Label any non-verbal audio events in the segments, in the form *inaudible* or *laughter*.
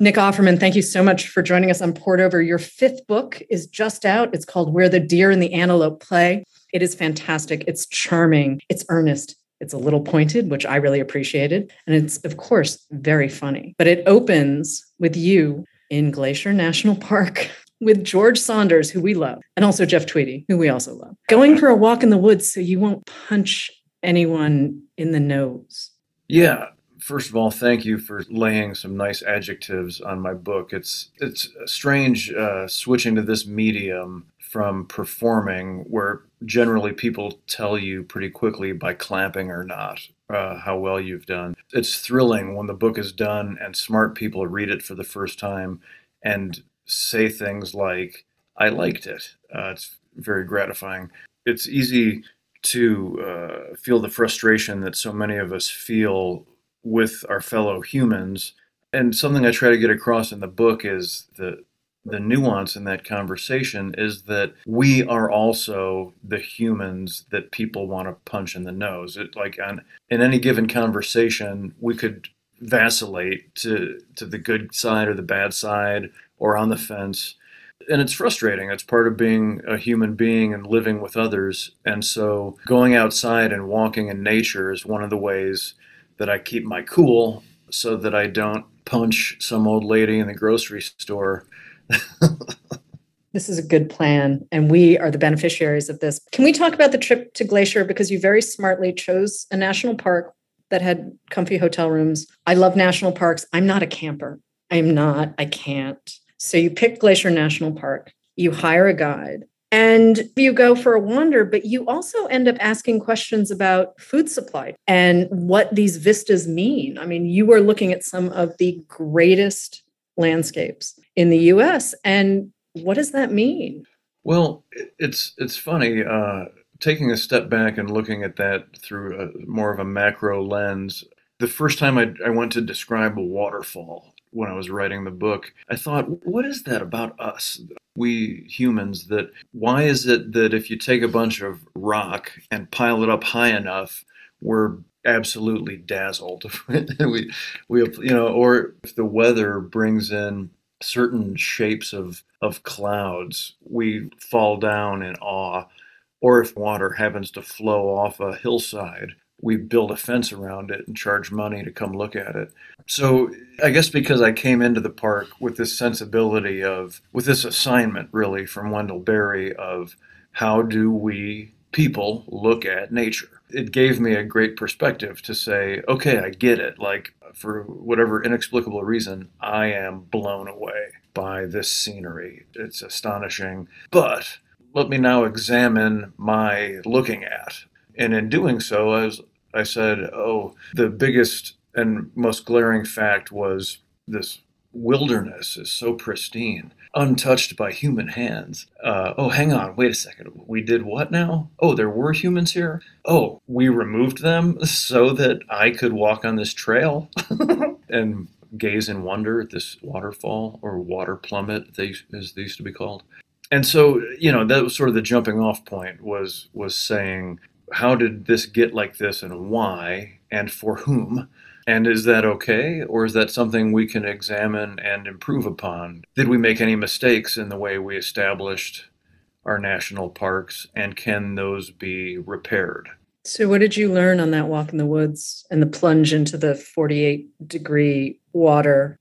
Nick Offerman, thank you so much for joining us on Poured Over. Your fifth book is just out. It's called Where the Deer and the Antelope Play. It is fantastic. It's charming. It's earnest. It's a little pointed, which I really appreciated. And it's, of course, very funny. But it opens with you in Glacier National Park *laughs* with George Saunders, who we love, and also Jeff Tweedy, who we also love, going for a walk in the woods so you won't punch anyone in the nose. Yeah. First of all, thank you for laying some nice adjectives on my book. It's it's strange uh, switching to this medium from performing, where generally people tell you pretty quickly by clamping or not uh, how well you've done. It's thrilling when the book is done and smart people read it for the first time and say things like, I liked it. Uh, it's very gratifying. It's easy to uh, feel the frustration that so many of us feel with our fellow humans. And something I try to get across in the book is the the nuance in that conversation is that we are also the humans that people want to punch in the nose. It like on in any given conversation, we could vacillate to to the good side or the bad side or on the fence. And it's frustrating. It's part of being a human being and living with others. And so going outside and walking in nature is one of the ways that I keep my cool so that I don't punch some old lady in the grocery store. this is a good plan, and we are the beneficiaries of this. Can we talk about the trip to Glacier? Because you very smartly chose a national park that had comfy hotel rooms. I love national parks. I'm not a camper. I'm not. I can't. So you pick Glacier National Park, you hire a guide, and you go for a wander, but you also end up asking questions about food supply and what these vistas mean. I mean, you are looking at some of the greatest landscapes in the US. And what does that mean? Well, it's it's funny. Uh, taking a step back and looking at that through a, more of a macro lens, the first time I, I went to describe a waterfall when I was writing the book, I thought, what is that about us? We humans that why is it that if you take a bunch of rock and pile it up high enough, we're absolutely dazzled. *laughs* we, we, you know, or if the weather brings in certain shapes of, of clouds, we fall down in awe. Or if water happens to flow off a hillside, we build a fence around it and charge money to come look at it. So I guess because I came into the park with this sensibility of, with this assignment really from Wendell Berry of how do we people look at nature? It gave me a great perspective to say, okay, I get it. Like, for whatever inexplicable reason, I am blown away by this scenery. It's astonishing. But let me now examine my looking at and in doing so, I, was, I said, oh, the biggest and most glaring fact was this wilderness is so pristine, untouched by human hands. Uh, oh, hang on, wait a second. We did what now? Oh, there were humans here? Oh, we removed them so that I could walk on this trail *laughs* and gaze in wonder at this waterfall or water plummet, as they used to be called. And so, you know, that was sort of the jumping off point was was saying how did this get like this and why and for whom? And is that okay? Or is that something we can examine and improve upon? Did we make any mistakes in the way we established our national parks? And can those be repaired? So, what did you learn on that walk in the woods and the plunge into the 48 degree water?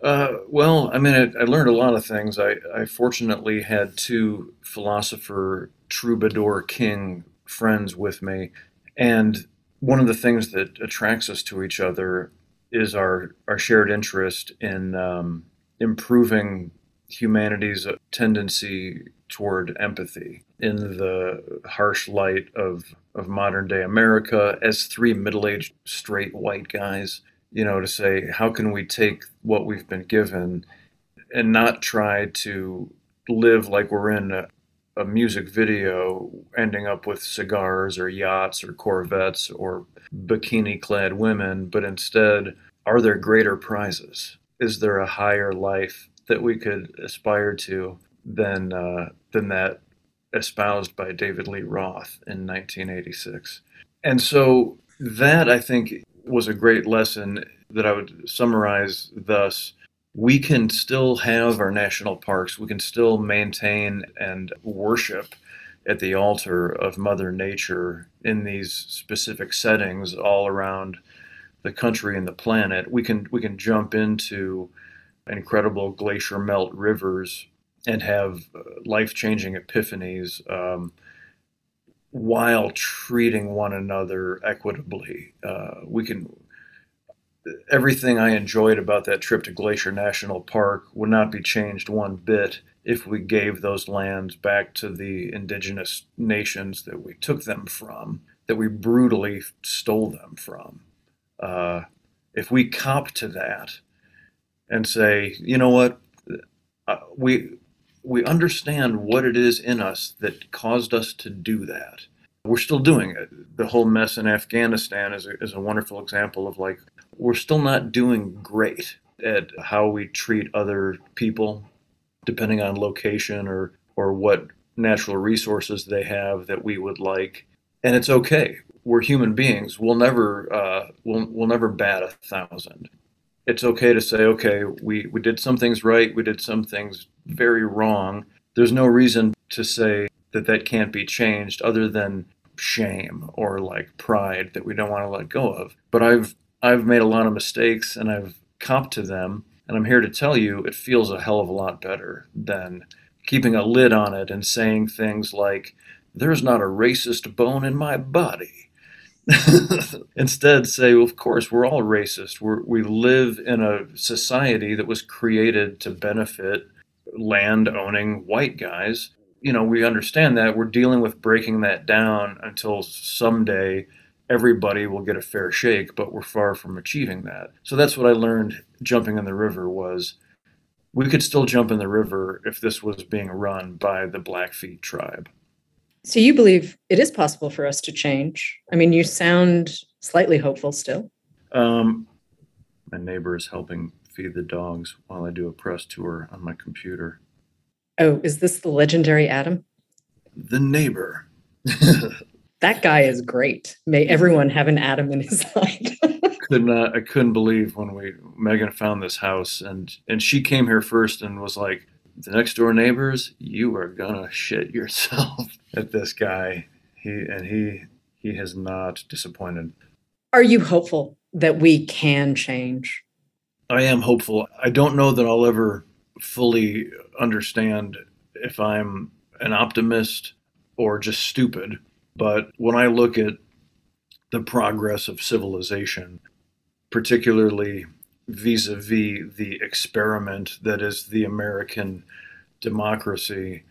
Uh, well, I mean, I, I, learned a lot of things. I, I fortunately had two philosopher troubadour king friends with me. And one of the things that attracts us to each other is our, our shared interest in um, improving humanity's tendency toward empathy. In the harsh light of, of modern day America as three middle aged straight white guys, you know, to say, how can we take what we've been given and not try to live like we're in a, a music video ending up with cigars or yachts or Corvettes or bikini clad women, but instead, are there greater prizes? Is there a higher life that we could aspire to than, uh, than that espoused by David Lee Roth in 1986? And so that, I think, was a great lesson that I would summarize thus we can still have our national parks. We can still maintain and worship at the altar of Mother Nature in these specific settings all around the country and the planet. We can we can jump into incredible glacier melt rivers and have uh, life changing epiphanies um, while treating one another equitably. Uh, we can everything I enjoyed about that trip to Glacier National Park would not be changed one bit if we gave those lands back to the indigenous nations that we took them from, that we brutally stole them from. Uh, if we cop to that and say, you know what, uh, we we understand what it is in us that caused us to do that. We're still doing it. The whole mess in Afghanistan is a, is a wonderful example of like we're still not doing great at how we treat other people, depending on location or, or what natural resources they have that we would like. And it's okay. We're human beings. We'll never uh, we'll, we'll never bat a thousand. It's okay to say, okay, we, we did some things right, we did some things very wrong. There's no reason to say that that can't be changed other than shame or like pride that we don't want to let go of. But I've I've made a lot of mistakes and I've comped to them. And I'm here to tell you it feels a hell of a lot better than keeping a lid on it and saying things like, there's not a racist bone in my body. *laughs* Instead, say, well, of course, we're all racist. We're, we live in a society that was created to benefit land owning white guys. You know, we understand that. We're dealing with breaking that down until someday everybody will get a fair shake, but we're far from achieving that. So that's what I learned jumping in the river was we could still jump in the river if this was being run by the Blackfeet tribe. So you believe it is possible for us to change? I mean, you sound slightly hopeful still. Um, my neighbor is helping feed the dogs while I do a press tour on my computer. Oh, is this the legendary Adam? The neighbor. *laughs* that guy is great. May everyone have an Adam in his *laughs* life. could not I couldn't believe when we Megan found this house and and she came here first and was like, the next door neighbors, you are gonna shit yourself *laughs* at this guy. He and he he has not disappointed. Are you hopeful that we can change? I am hopeful. I don't know that I'll ever fully understand if I'm an optimist or just stupid but when I look at the progress of civilization, particularly vis a vis the experiment that is the American democracy,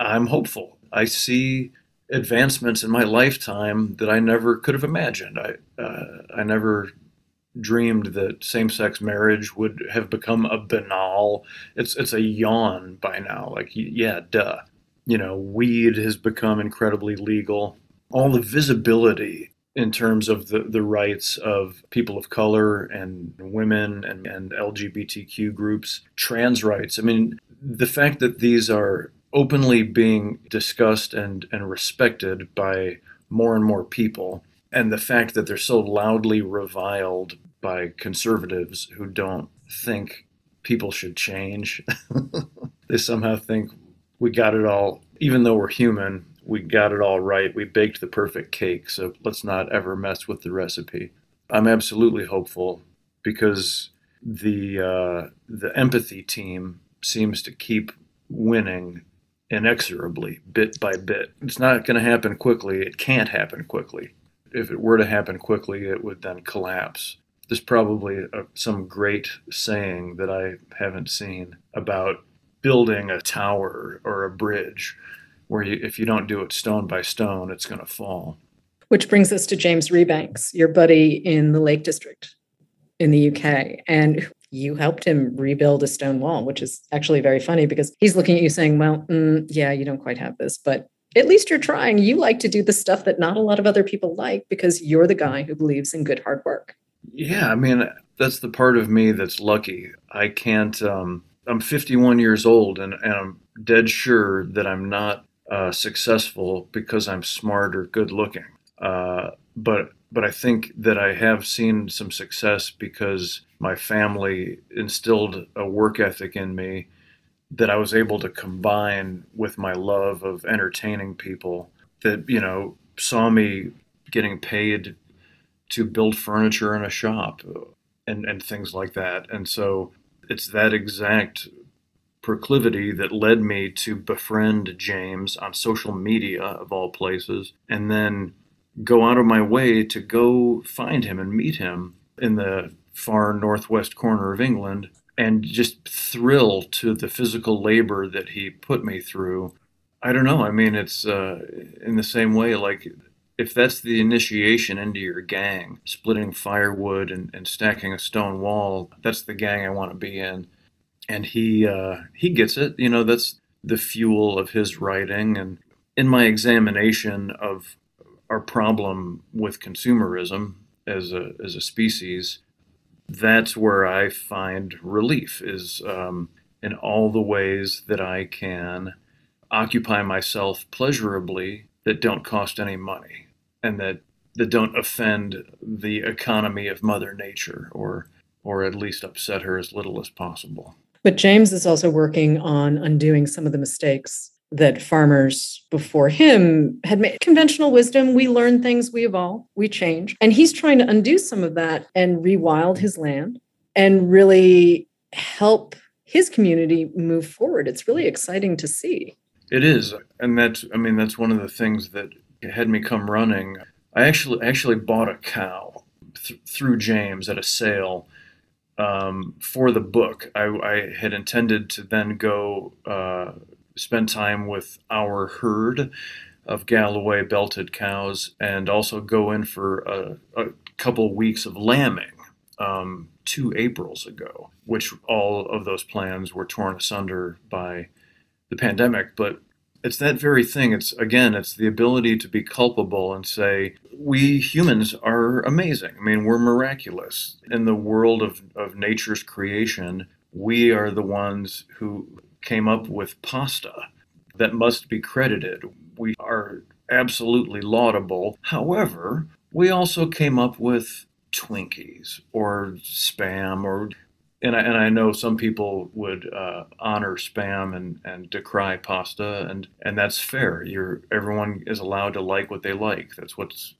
I'm hopeful. I see advancements in my lifetime that I never could have imagined. I, uh, I never dreamed that same-sex marriage would have become a banal. It's it's a yawn by now. Like yeah, duh. You know, weed has become incredibly legal all the visibility in terms of the, the rights of people of color and women and, and LGBTQ groups, trans rights. I mean, the fact that these are openly being discussed and, and respected by more and more people, and the fact that they're so loudly reviled by conservatives who don't think people should change. *laughs* they somehow think we got it all, even though we're human, we got it all right. We baked the perfect cake, so let's not ever mess with the recipe. I'm absolutely hopeful because the uh, the empathy team seems to keep winning inexorably, bit by bit. It's not going to happen quickly. It can't happen quickly. If it were to happen quickly, it would then collapse. There's probably a, some great saying that I haven't seen about building a tower or a bridge where you, if you don't do it stone by stone, it's going to fall. Which brings us to James Rebanks, your buddy in the Lake District in the UK. And you helped him rebuild a stone wall, which is actually very funny because he's looking at you saying, Well, mm, yeah, you don't quite have this, but at least you're trying. You like to do the stuff that not a lot of other people like because you're the guy who believes in good hard work. Yeah, I mean, that's the part of me that's lucky. I can't, um, I'm 51 years old and, and I'm dead sure that I'm not uh, successful because I'm smart or good looking. Uh, but but I think that I have seen some success because my family instilled a work ethic in me that I was able to combine with my love of entertaining people that, you know, saw me getting paid to build furniture in a shop and, and things like that. And so it's that exact proclivity that led me to befriend James on social media, of all places, and then go out of my way to go find him and meet him in the far northwest corner of England and just thrill to the physical labor that he put me through. I don't know. I mean, it's uh, in the same way, like if that's the initiation into your gang, splitting firewood and, and stacking a stone wall, that's the gang I want to be in. And he uh, he gets it. You know, that's the fuel of his writing. And in my examination of our problem with consumerism as a as a species, that's where I find relief is um, in all the ways that I can occupy myself pleasurably that don't cost any money and that that don't offend the economy of mother nature or or at least upset her as little as possible. But James is also working on undoing some of the mistakes that farmers before him had made conventional wisdom. We learn things we evolve we change. And he's trying to undo some of that and rewild his land and really help his community move forward. It's really exciting to see. It is. And that's i mean that's one of the things that had me come running. I actually actually bought a cow th- through james at a sale um, for the book. I, I, had intended to then go uh, spend time with our herd of Galloway belted cows and also go in for a, a couple weeks of lambing um, two Aprils ago, which all of those plans were torn asunder by the pandemic. But it's that very thing. It's again, it's the ability to be culpable and say, we humans are amazing. I mean, we're miraculous. In the world of, of nature's creation, we are the ones who came up with pasta that must be credited. We are absolutely laudable. However, we also came up with Twinkies or spam or and I, and I know some people would uh, honor spam and, and decry pasta and, and that's fair. You're everyone is allowed to like what they like. That's what's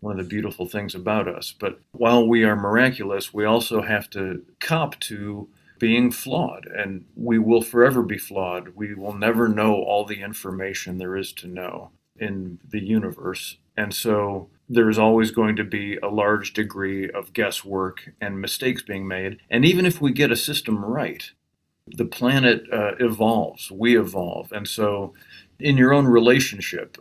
one of the beautiful things about us. But while we are miraculous, we also have to cop to being flawed, and we will forever be flawed. We will never know all the information there is to know in the universe. And so there is always going to be a large degree of guesswork and mistakes being made. And even if we get a system right, the planet uh, evolves, we evolve. And so, in your own relationship,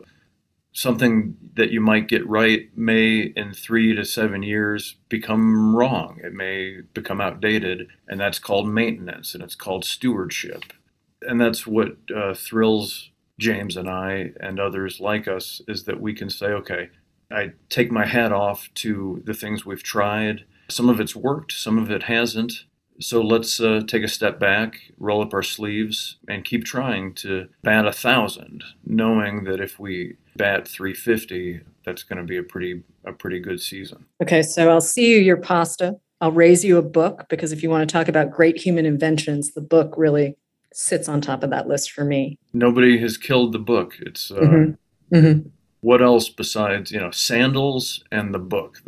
something that you might get right may in three to seven years become wrong. It may become outdated, and that's called maintenance and it's called stewardship. And that's what uh, thrills James and I and others like us is that we can say, okay, I take my hat off to the things we've tried. Some of it's worked, some of it hasn't. So let's uh, take a step back, roll up our sleeves, and keep trying to bat a thousand, knowing that if we bat 350, that's going to be a pretty a pretty good season. Okay, so I'll see you your pasta. I'll raise you a book because if you want to talk about great human inventions, the book really sits on top of that list for me. Nobody has killed the book. It's uh, mm-hmm. Mm-hmm. what else besides you know sandals and the book.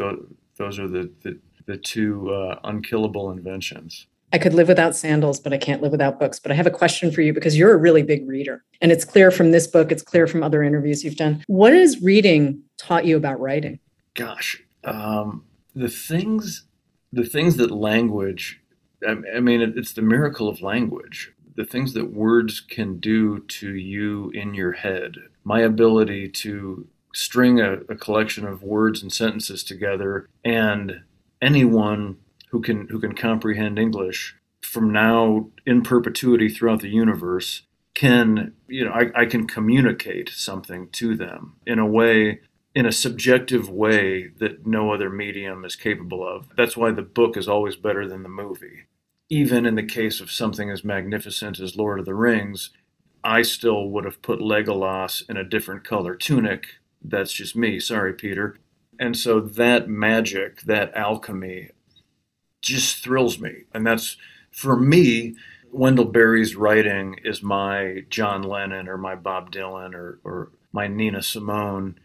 Those are the the, the two uh, unkillable inventions. I could live without sandals, but I can't live without books. But I have a question for you because you're a really big reader. And it's clear from this book, it's clear from other interviews you've done. What has reading taught you about writing? Gosh, um, the things, the things that language, I, mean, it, it's the miracle of language. The things that words can do to you in your head. My ability to string a, a collection of words and sentences together and anyone who can who can comprehend English from now in perpetuity throughout the universe can you know I, I can communicate something to them in a way in a subjective way that no other medium is capable of. That's why the book is always better than the movie. Even in the case of something as magnificent as Lord of the Rings, I still would have put Legolas in a different color tunic. That's just me. Sorry, Peter And so that magic, that alchemy, just thrills me. And that's for me, Wendell Berry's writing is my John Lennon or my Bob Dylan or, or my Nina Simone.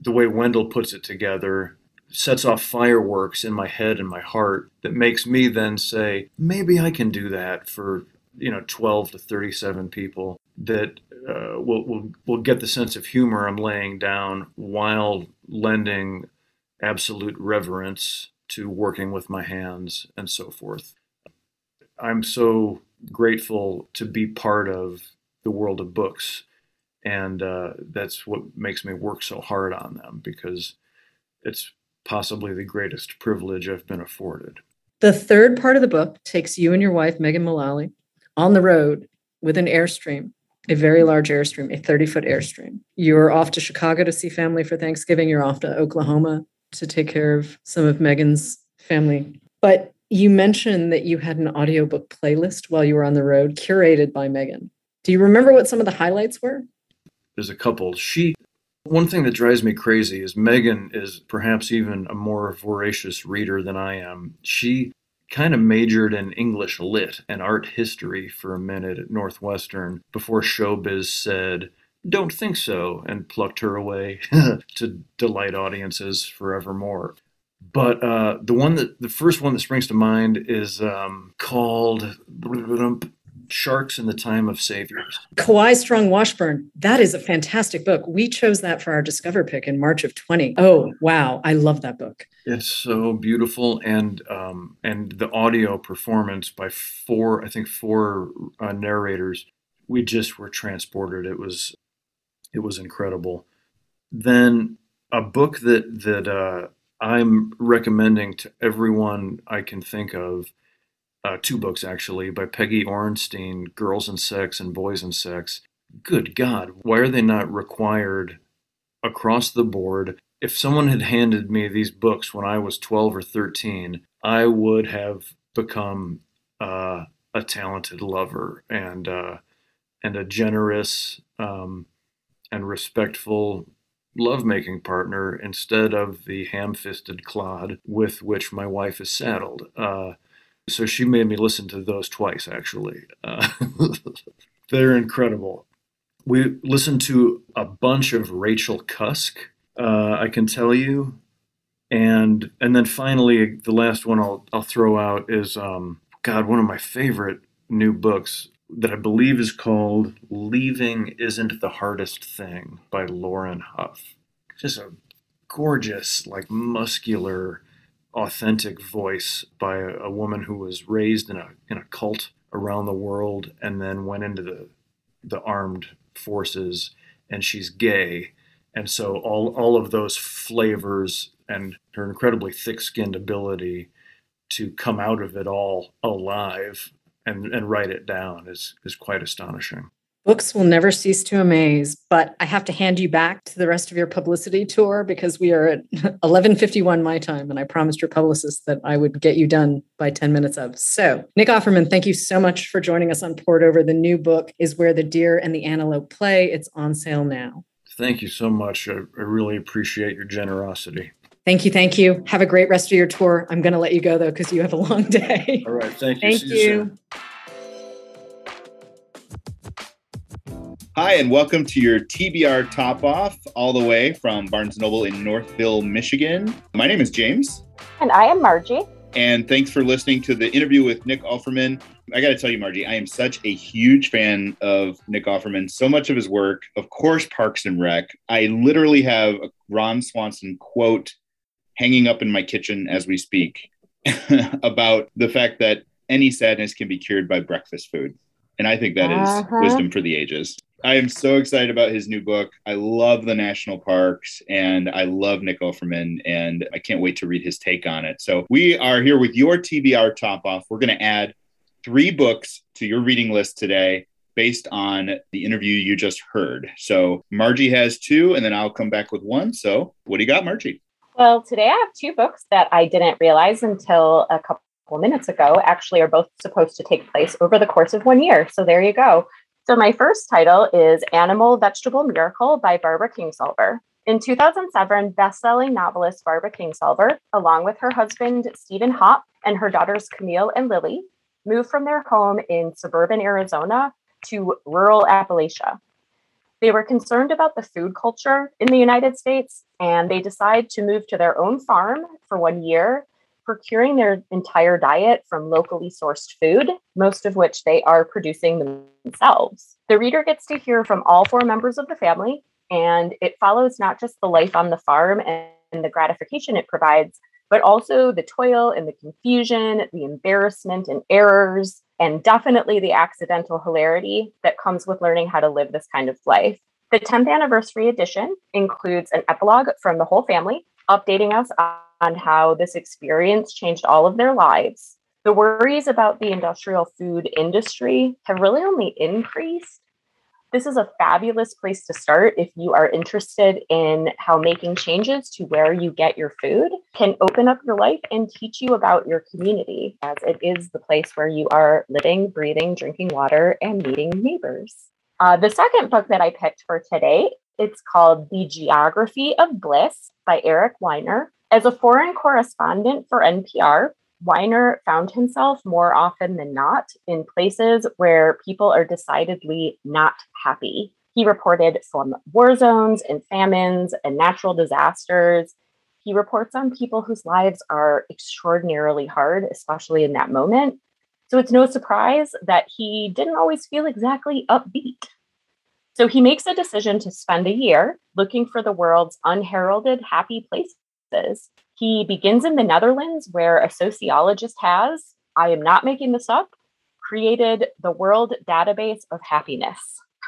The way Wendell puts it together sets off fireworks in my head and my heart that makes me then say, maybe I can do that for you know 12 to 37 people that uh, will, will will get the sense of humor I'm laying down while lending absolute reverence to working with my hands and so forth. I'm so grateful to be part of the world of books, and uh, that's what makes me work so hard on them because it's possibly the greatest privilege I've been afforded. The third part of the book takes you and your wife, Megan Mullally, on the road with an airstream, a very large airstream, a 30 foot airstream. You're off to Chicago to see family for Thanksgiving. You're off to Oklahoma to take care of some of Megan's family. But you mentioned that you had an audiobook playlist while you were on the road, curated by Megan. Do you remember what some of the highlights were? There's a couple. She one thing that drives me crazy is Megan is perhaps even a more voracious reader than I am. She kind of majored in English lit and art history for a minute at Northwestern before showbiz said, don't think so, and plucked her away *laughs* to delight audiences forevermore. But uh, the one that the first one that springs to mind is um, called Sharks in the Time of Saviors. Kawai Strong Washburn. That is a fantastic book. We chose that for our Discover pick in March of 20. Oh, wow. I love that book. It's so beautiful and um, and the audio performance by four, I think four uh, narrators. We just were transported. It was it was incredible. Then a book that that uh, I'm recommending to everyone I can think of. Uh, two books actually by Peggy Orenstein, Girls and Sex and Boys and Sex. Good God, why are they not required across the board? If someone had handed me these books when I was 12 or 13, I would have become uh, a talented lover and uh, and a generous um, and respectful lovemaking partner instead of the ham-fisted clod with which my wife is saddled. Uh, so she made me listen to those twice, actually. Uh, *laughs* they're incredible. We listened to a bunch of Rachel Cusk, uh, I can tell you, and and then finally the last one I'll I'll throw out is um, God, one of my favorite new books that I believe is called Leaving Isn't the Hardest Thing by Lauren Hough. Just a gorgeous, like muscular, authentic voice by a, a, woman who was raised in a in a cult around the world and then went into the the armed forces and she's gay. And so all all of those flavors and her incredibly thick-skinned ability to come out of it all alive and, and write it down is, is quite astonishing. Books will never cease to amaze, but I have to hand you back to the rest of your publicity tour because we are at *laughs* 11:51 my time and I promised your publicist that I would get you done by 10 minutes of. So, Nick Offerman, thank you so much for joining us on Poured Over. The new book is Where the Deer and the Antelope Play. It's on sale now. Thank you so much. I, I really appreciate your generosity. Thank you. Thank you. Have a great rest of your tour. I'm going to let you go though because you have a long *laughs* day. All right. Thank you. Thank See you. you. Hi, and welcome to your TBR Top Off, all the way from Barnes Noble in Northville, Michigan. My name is James. And I am Margie. And thanks for listening to the interview with Nick Offerman. I got to tell you, Margie, I am such a huge fan of Nick Offerman. So much of his work, of course, Parks and Rec. I literally have a Ron Swanson quote hanging up in my kitchen as we speak *laughs* about the fact that any sadness can be cured by breakfast food. And I think that is uh-huh. wisdom for the ages. I am so excited about his new book. I love the national parks and I love Nick Offerman and I can't wait to read his take on it. So we are here with your TBR top off. We're going to add three books to your reading list today based on the interview you just heard. So Margie has two and then I'll come back with one. So what do you got, Margie? Well, today I have two books that I didn't realize until a couple minutes ago actually are both supposed to take place over the course of one year. So there you go. So my first title is Animal Vegetable Miracle by Barbara Kingsolver. In 2007, best-selling novelist Barbara Kingsolver, along with her husband Steven Hopp and her daughters Camille and Lily, moved from their home in suburban Arizona to rural Appalachia. They were concerned about the food culture in the United States, and they decided to move to their own farm for one year, procuring their entire diet from locally sourced food, most of which they are producing themselves. The reader gets to hear from all four members of the family, and it follows not just the life on the farm and the gratification it provides, but also the toil and the confusion, the embarrassment and errors, and definitely the accidental hilarity that comes with learning how to live this kind of life. The 10th anniversary edition includes an epilogue from the whole family, updating us on how this experience changed all of their lives. The worries about the industrial food industry have really only increased this is a fabulous place to start if you are interested in how making changes to where you get your food can open up your life and teach you about your community, as it is the place where you are living, breathing, drinking water, and meeting neighbors. Uh, the second book that I picked for today, it's called The Geography of Bliss by Eric Weiner. As a foreign correspondent for NPR, Weiner found himself more often than not in places where people are decidedly not happy. He reported from war zones and famines and natural disasters. He reports on people whose lives are extraordinarily hard, especially in that moment. So it's no surprise that he didn't always feel exactly upbeat. So he makes a decision to spend a year looking for the world's unheralded happy places he begins in the Netherlands, where a sociologist has, I am not making this up, created the World Database of Happiness.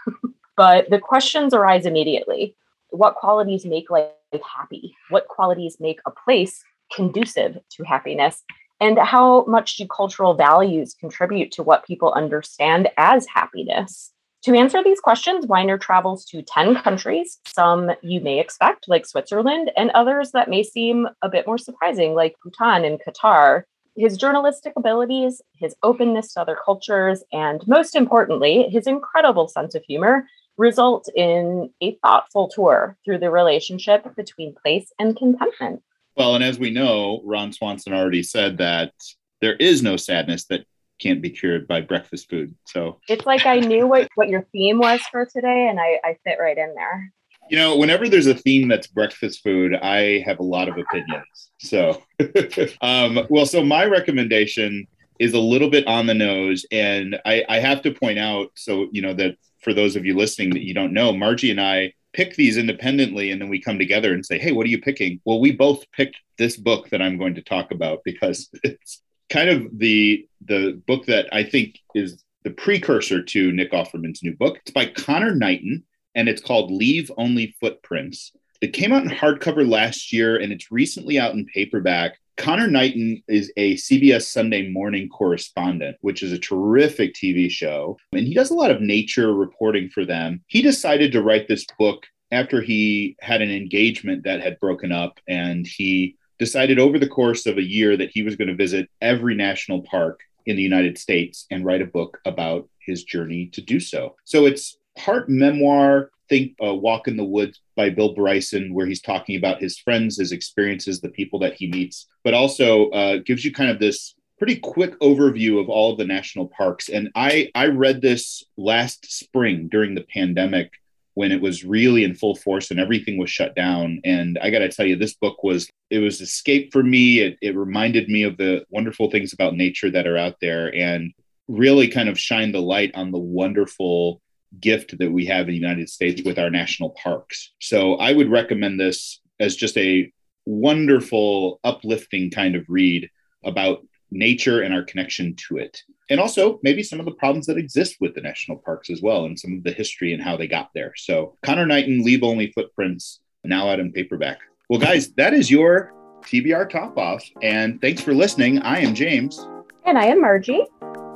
*laughs* but the questions arise immediately What qualities make life happy? What qualities make a place conducive to happiness? And how much do cultural values contribute to what people understand as happiness? To answer these questions, Weiner travels to 10 countries, some you may expect, like Switzerland, and others that may seem a bit more surprising, like Bhutan and Qatar. His journalistic abilities, his openness to other cultures, and most importantly, his incredible sense of humor result in a thoughtful tour through the relationship between place and contentment. Well, and as we know, Ron Swanson already said that there is no sadness that can't be cured by breakfast food. So it's like I knew what, what your theme was for today and I, I fit right in there. You know, whenever there's a theme that's breakfast food, I have a lot of opinions. So, *laughs* um, well, so my recommendation is a little bit on the nose. And I, I have to point out, so, you know, that for those of you listening that you don't know, Margie and I pick these independently and then we come together and say, hey, what are you picking? Well, we both picked this book that I'm going to talk about because *laughs* it's kind of the the book that I think is the precursor to Nick Offerman's new book. It's by Conor Knighton and it's called Leave Only Footprints. It came out in hardcover last year and it's recently out in paperback. Conor Knighton is a CBS Sunday morning correspondent, which is a terrific TV show. And he does a lot of nature reporting for them. He decided to write this book after he had an engagement that had broken up and he decided over the course of a year that he was going to visit every national park in the United States and write a book about his journey to do so. So it's part memoir, think uh, Walk in the Woods by Bill Bryson, where he's talking about his friends, his experiences, the people that he meets, but also uh, gives you kind of this pretty quick overview of all of the national parks. And I, I read this last spring during the pandemic when it was really in full force and everything was shut down. And I got to tell you, this book was it was escape for me. It, it reminded me of the wonderful things about nature that are out there, and really kind of shined the light on the wonderful gift that we have in the United States with our national parks. So I would recommend this as just a wonderful, uplifting kind of read about nature and our connection to it. And also maybe some of the problems that exist with the national parks as well, and some of the history and how they got there. So Conor Knighton, Leave Only Footprints, now out in paperback. Well, guys, that is your TBR top off. And thanks for listening. I am James. And I am Margie.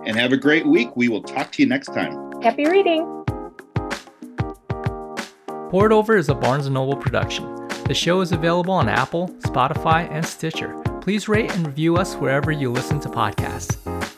And have a great week. We will talk to you next time. Happy reading. Poured Over is a Barnes & Noble production. The show is available on Apple, Spotify, and Stitcher please rate and review us wherever you listen to podcasts.